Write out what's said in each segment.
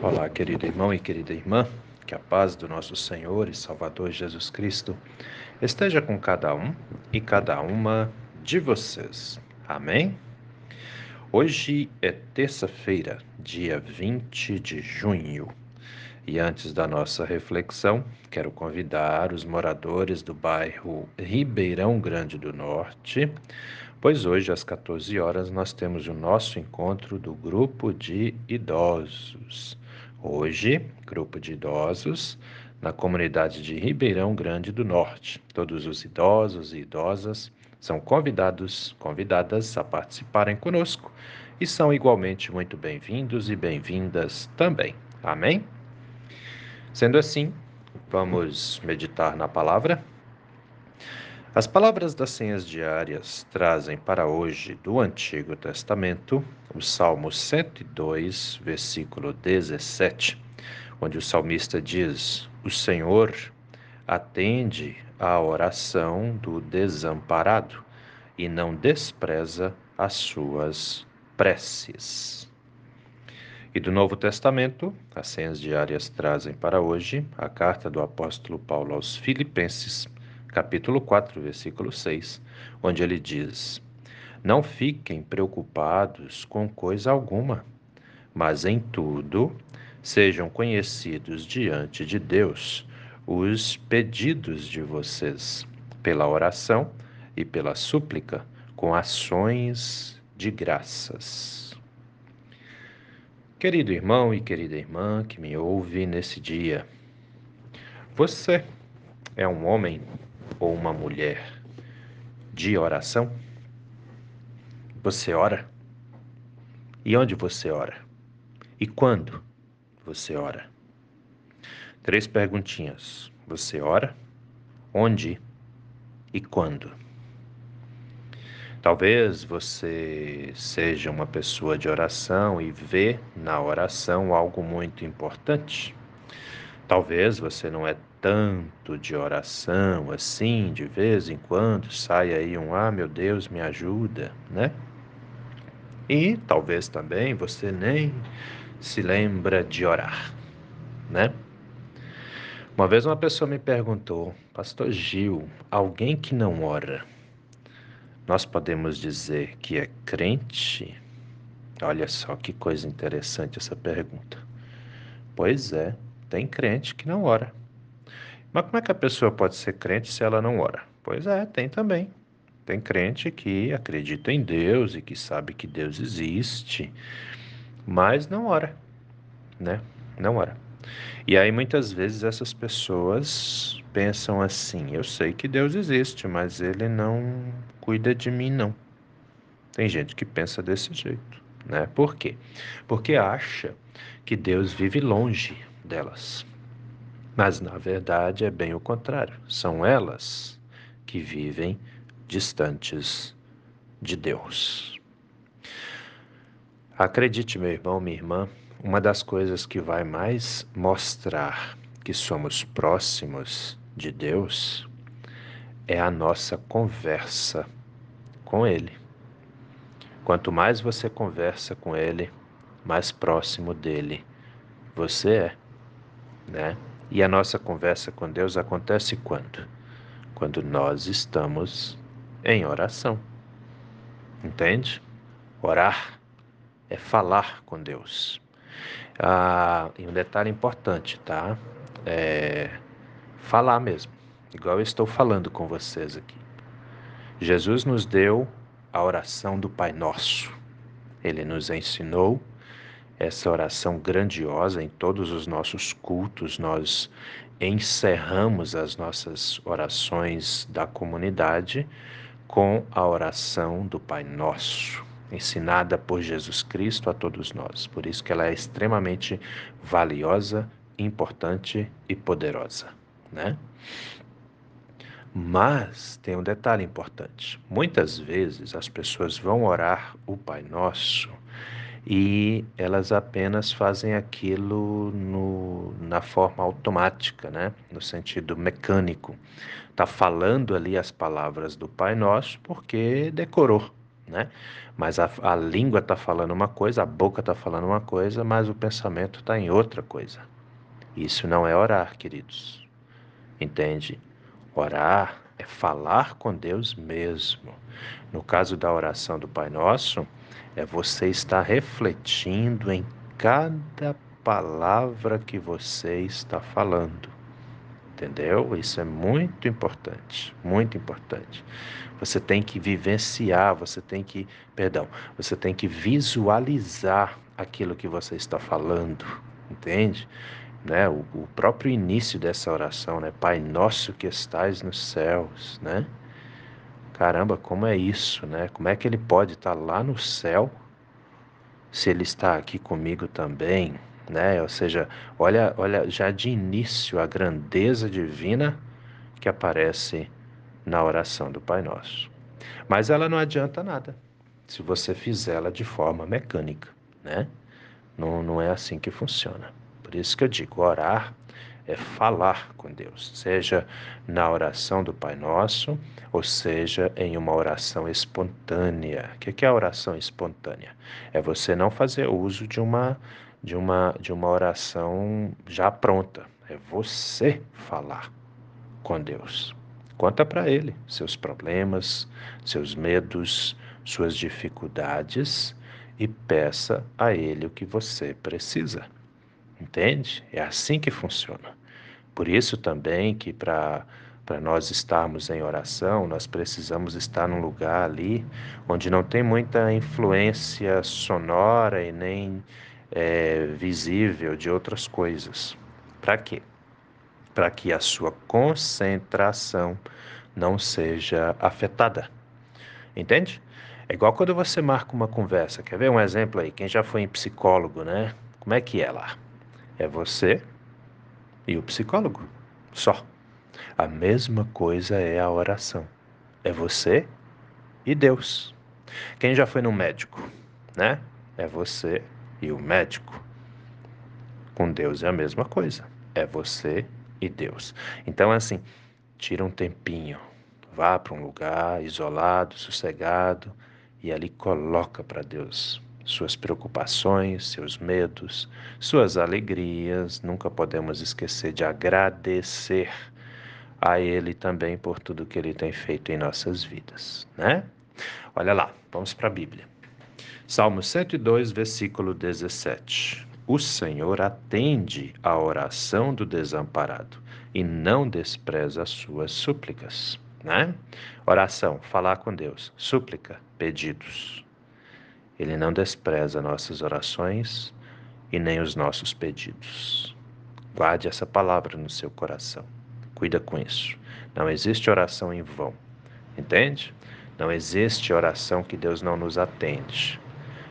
Olá, querido irmão e querida irmã, que a paz do nosso Senhor e Salvador Jesus Cristo esteja com cada um e cada uma de vocês. Amém? Hoje é terça-feira, dia 20 de junho. E antes da nossa reflexão, quero convidar os moradores do bairro Ribeirão Grande do Norte, pois hoje às 14 horas nós temos o nosso encontro do grupo de idosos. Hoje, grupo de idosos na comunidade de Ribeirão Grande do Norte. Todos os idosos e idosas são convidados, convidadas a participarem conosco e são igualmente muito bem-vindos e bem-vindas também. Amém? Sendo assim, vamos meditar na palavra. As palavras das senhas diárias trazem para hoje do Antigo Testamento o Salmo 102, versículo 17, onde o salmista diz: O Senhor atende à oração do desamparado e não despreza as suas preces. E do Novo Testamento, as senhas diárias trazem para hoje a carta do apóstolo Paulo aos Filipenses, capítulo 4, versículo 6, onde ele diz: não fiquem preocupados com coisa alguma, mas em tudo sejam conhecidos diante de Deus os pedidos de vocês, pela oração e pela súplica, com ações de graças. Querido irmão e querida irmã que me ouve nesse dia, você é um homem ou uma mulher de oração? Você ora? E onde você ora? E quando você ora? Três perguntinhas. Você ora? Onde e quando? Talvez você seja uma pessoa de oração e vê na oração algo muito importante. Talvez você não é tanto de oração assim, de vez em quando sai aí um ah, meu Deus, me ajuda, né? E talvez também você nem se lembra de orar, né? Uma vez uma pessoa me perguntou, Pastor Gil, alguém que não ora, nós podemos dizer que é crente? Olha só que coisa interessante essa pergunta. Pois é, tem crente que não ora. Mas como é que a pessoa pode ser crente se ela não ora? Pois é, tem também. Tem crente que acredita em Deus e que sabe que Deus existe, mas não ora, né? Não ora. E aí muitas vezes essas pessoas pensam assim: eu sei que Deus existe, mas ele não cuida de mim, não. Tem gente que pensa desse jeito, né? Por quê? Porque acha que Deus vive longe delas. Mas na verdade é bem o contrário. São elas que vivem distantes de Deus. Acredite, meu irmão, minha irmã, uma das coisas que vai mais mostrar que somos próximos de Deus é a nossa conversa com Ele. Quanto mais você conversa com Ele, mais próximo dele você é, né? E a nossa conversa com Deus acontece quando? Quando nós estamos em oração. Entende? Orar é falar com Deus. Ah, e um detalhe importante, tá? É falar mesmo, igual eu estou falando com vocês aqui. Jesus nos deu a oração do Pai Nosso. Ele nos ensinou essa oração grandiosa em todos os nossos cultos. Nós encerramos as nossas orações da comunidade com a oração do Pai Nosso, ensinada por Jesus Cristo a todos nós. Por isso que ela é extremamente valiosa, importante e poderosa, né? Mas tem um detalhe importante. Muitas vezes as pessoas vão orar o Pai Nosso e elas apenas fazem aquilo no, na forma automática, né? no sentido mecânico. Está falando ali as palavras do Pai Nosso porque decorou, né? Mas a, a língua está falando uma coisa, a boca está falando uma coisa, mas o pensamento está em outra coisa. Isso não é orar, queridos. Entende? Orar é falar com Deus mesmo. No caso da oração do Pai Nosso, é você estar refletindo em cada palavra que você está falando. Entendeu? Isso é muito importante, muito importante. Você tem que vivenciar, você tem que, perdão, você tem que visualizar aquilo que você está falando, entende? Né? O, o próprio início dessa oração, né? Pai nosso que estais nos céus, né? Caramba, como é isso, né? Como é que ele pode estar lá no céu se ele está aqui comigo também, né? Ou seja, olha, olha já de início a grandeza divina que aparece na oração do Pai Nosso. Mas ela não adianta nada se você fizer ela de forma mecânica, né? Não, não é assim que funciona. Por isso que eu digo, orar é falar com Deus, seja na oração do Pai Nosso, ou seja em uma oração espontânea. O que é a oração espontânea? É você não fazer uso de uma, de uma, de uma oração já pronta. É você falar com Deus. Conta para Ele seus problemas, seus medos, suas dificuldades e peça a Ele o que você precisa. Entende? É assim que funciona. Por isso também que para para nós estarmos em oração, nós precisamos estar num lugar ali onde não tem muita influência sonora e nem é, visível de outras coisas. Para quê? Para que a sua concentração não seja afetada. Entende? É igual quando você marca uma conversa. Quer ver um exemplo aí? Quem já foi em psicólogo, né? Como é que é lá? É você e o psicólogo. Só. A mesma coisa é a oração. É você e Deus. Quem já foi no médico, né? É você e o médico. Com Deus é a mesma coisa. É você e Deus. Então, assim, tira um tempinho, vá para um lugar isolado, sossegado e ali coloca para Deus suas preocupações, seus medos, suas alegrias. Nunca podemos esquecer de agradecer a Ele também por tudo que Ele tem feito em nossas vidas, né? Olha lá, vamos para a Bíblia. Salmo 102, versículo 17. O Senhor atende à oração do desamparado e não despreza as suas súplicas, né? Oração, falar com Deus, súplica, pedidos. Ele não despreza nossas orações e nem os nossos pedidos. Guarde essa palavra no seu coração. Cuida com isso. Não existe oração em vão. Entende? Não existe oração que Deus não nos atende.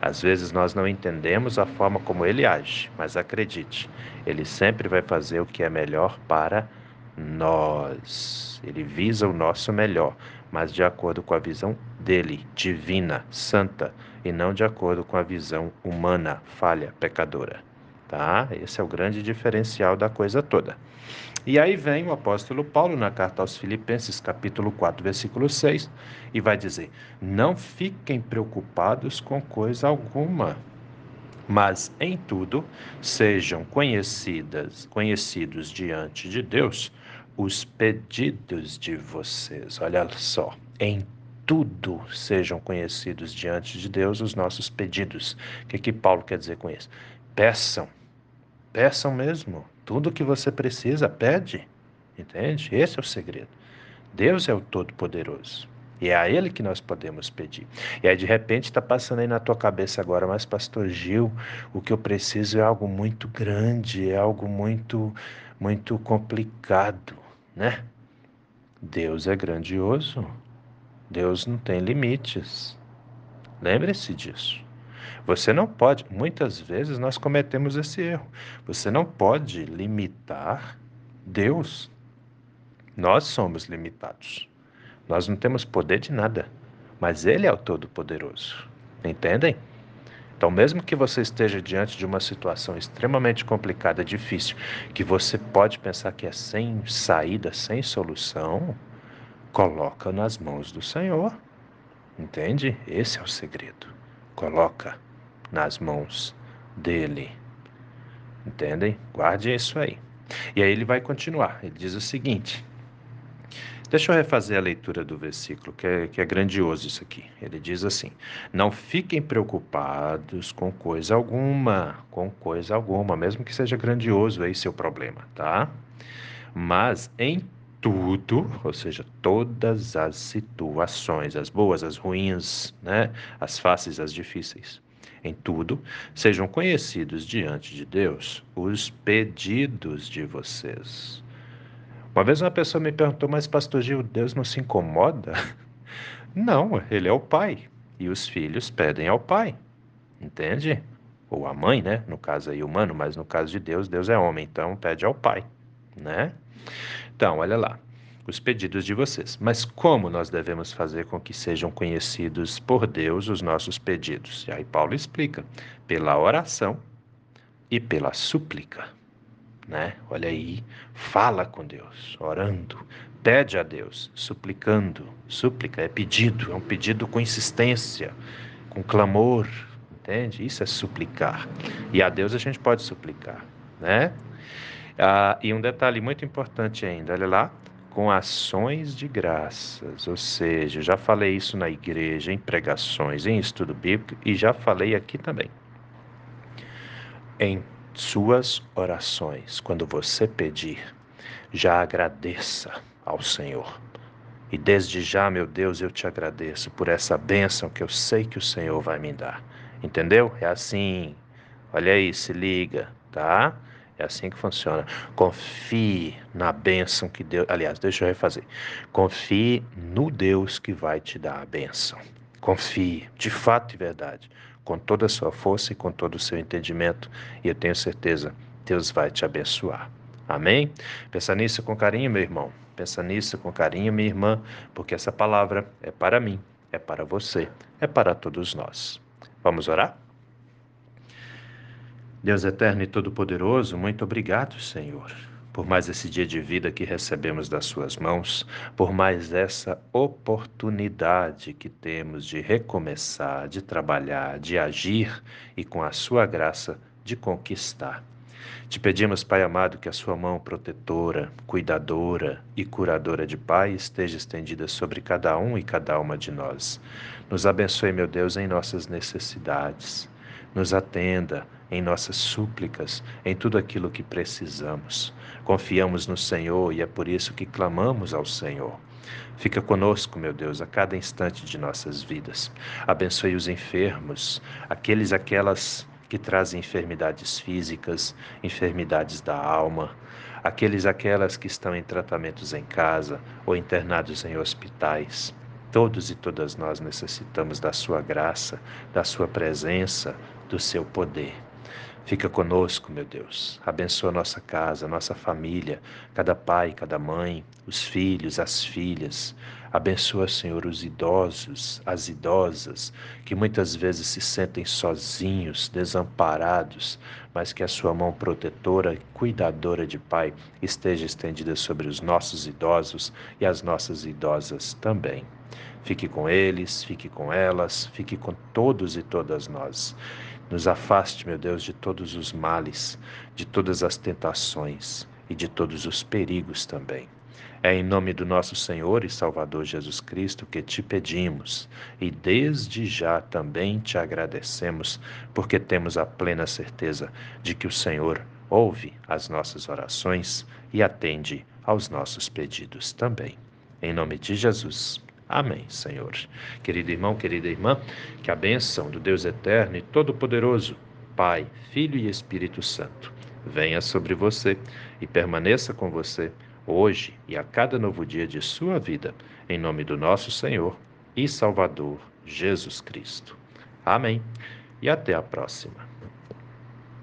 Às vezes nós não entendemos a forma como ele age, mas acredite, ele sempre vai fazer o que é melhor para nós. Ele visa o nosso melhor, mas de acordo com a visão dele, divina, santa, e não de acordo com a visão humana, falha, pecadora. Tá? Esse é o grande diferencial da coisa toda. E aí vem o apóstolo Paulo na carta aos Filipenses, capítulo 4, versículo 6, e vai dizer: Não fiquem preocupados com coisa alguma, mas em tudo sejam conhecidas, conhecidos diante de Deus os pedidos de vocês. Olha só, em tudo sejam conhecidos diante de Deus os nossos pedidos. O que, que Paulo quer dizer com isso? Peçam, peçam mesmo. Tudo que você precisa, pede. Entende? Esse é o segredo. Deus é o Todo-Poderoso. E é a Ele que nós podemos pedir. E aí, de repente, está passando aí na tua cabeça agora, mas, Pastor Gil, o que eu preciso é algo muito grande, é algo muito, muito complicado né? Deus é grandioso. Deus não tem limites. Lembre-se disso. Você não pode, muitas vezes nós cometemos esse erro. Você não pode limitar Deus. Nós somos limitados. Nós não temos poder de nada, mas Ele é o Todo-Poderoso. Entendem? Então, mesmo que você esteja diante de uma situação extremamente complicada, difícil, que você pode pensar que é sem saída, sem solução, coloca nas mãos do Senhor. Entende? Esse é o segredo. Coloca nas mãos dele. Entendem? Guarde isso aí. E aí ele vai continuar. Ele diz o seguinte: Deixa eu refazer a leitura do versículo, que é, que é grandioso isso aqui. Ele diz assim: Não fiquem preocupados com coisa alguma, com coisa alguma, mesmo que seja grandioso aí seu problema, tá? Mas em tudo, ou seja, todas as situações, as boas, as ruins, né? As fáceis, as difíceis. Em tudo, sejam conhecidos diante de Deus os pedidos de vocês uma vez uma pessoa me perguntou, mas pastor Gil, Deus não se incomoda? Não, ele é o pai. E os filhos pedem ao pai. Entende? Ou a mãe, né? No caso aí humano, mas no caso de Deus, Deus é homem, então pede ao pai, né? Então, olha lá. Os pedidos de vocês. Mas como nós devemos fazer com que sejam conhecidos por Deus os nossos pedidos? E aí Paulo explica: pela oração e pela súplica né? Olha aí, fala com Deus, orando, pede a Deus, suplicando. Súplica é pedido, é um pedido com insistência, com clamor, entende? Isso é suplicar. E a Deus a gente pode suplicar, né? Ah, e um detalhe muito importante ainda, olha lá, com ações de graças, ou seja, já falei isso na igreja, em pregações, em estudo bíblico e já falei aqui também. Em suas orações, quando você pedir, já agradeça ao Senhor. E desde já, meu Deus, eu te agradeço por essa bênção que eu sei que o Senhor vai me dar. Entendeu? É assim. Olha aí, se liga, tá? É assim que funciona. Confie na bênção que Deus. Aliás, deixa eu refazer. Confie no Deus que vai te dar a bênção. Confie, de fato e verdade com toda a sua força e com todo o seu entendimento, e eu tenho certeza, Deus vai te abençoar. Amém? Pensa nisso com carinho, meu irmão. Pensa nisso com carinho, minha irmã, porque essa palavra é para mim, é para você, é para todos nós. Vamos orar? Deus eterno e todo-poderoso, muito obrigado, Senhor por mais esse dia de vida que recebemos das Suas mãos, por mais essa oportunidade que temos de recomeçar, de trabalhar, de agir e, com a Sua graça, de conquistar. Te pedimos, Pai amado, que a Sua mão protetora, cuidadora e curadora de Pai esteja estendida sobre cada um e cada uma de nós. Nos abençoe, meu Deus, em nossas necessidades. Nos atenda em nossas súplicas, em tudo aquilo que precisamos. Confiamos no Senhor e é por isso que clamamos ao Senhor. Fica conosco, meu Deus, a cada instante de nossas vidas. Abençoe os enfermos, aqueles aquelas que trazem enfermidades físicas, enfermidades da alma, aqueles aquelas que estão em tratamentos em casa ou internados em hospitais. Todos e todas nós necessitamos da sua graça, da sua presença, do seu poder. Fica conosco, meu Deus. Abençoa nossa casa, nossa família, cada pai, cada mãe, os filhos, as filhas. Abençoa, Senhor, os idosos, as idosas, que muitas vezes se sentem sozinhos, desamparados, mas que a sua mão protetora cuidadora de Pai esteja estendida sobre os nossos idosos e as nossas idosas também. Fique com eles, fique com elas, fique com todos e todas nós. Nos afaste, meu Deus, de todos os males, de todas as tentações e de todos os perigos também. É em nome do nosso Senhor e Salvador Jesus Cristo que te pedimos e desde já também te agradecemos, porque temos a plena certeza de que o Senhor ouve as nossas orações e atende aos nossos pedidos também. Em nome de Jesus. Amém, Senhor. Querido irmão, querida irmã, que a bênção do Deus eterno e todo-poderoso, Pai, Filho e Espírito Santo, venha sobre você e permaneça com você hoje e a cada novo dia de sua vida, em nome do nosso Senhor e Salvador Jesus Cristo. Amém. E até a próxima.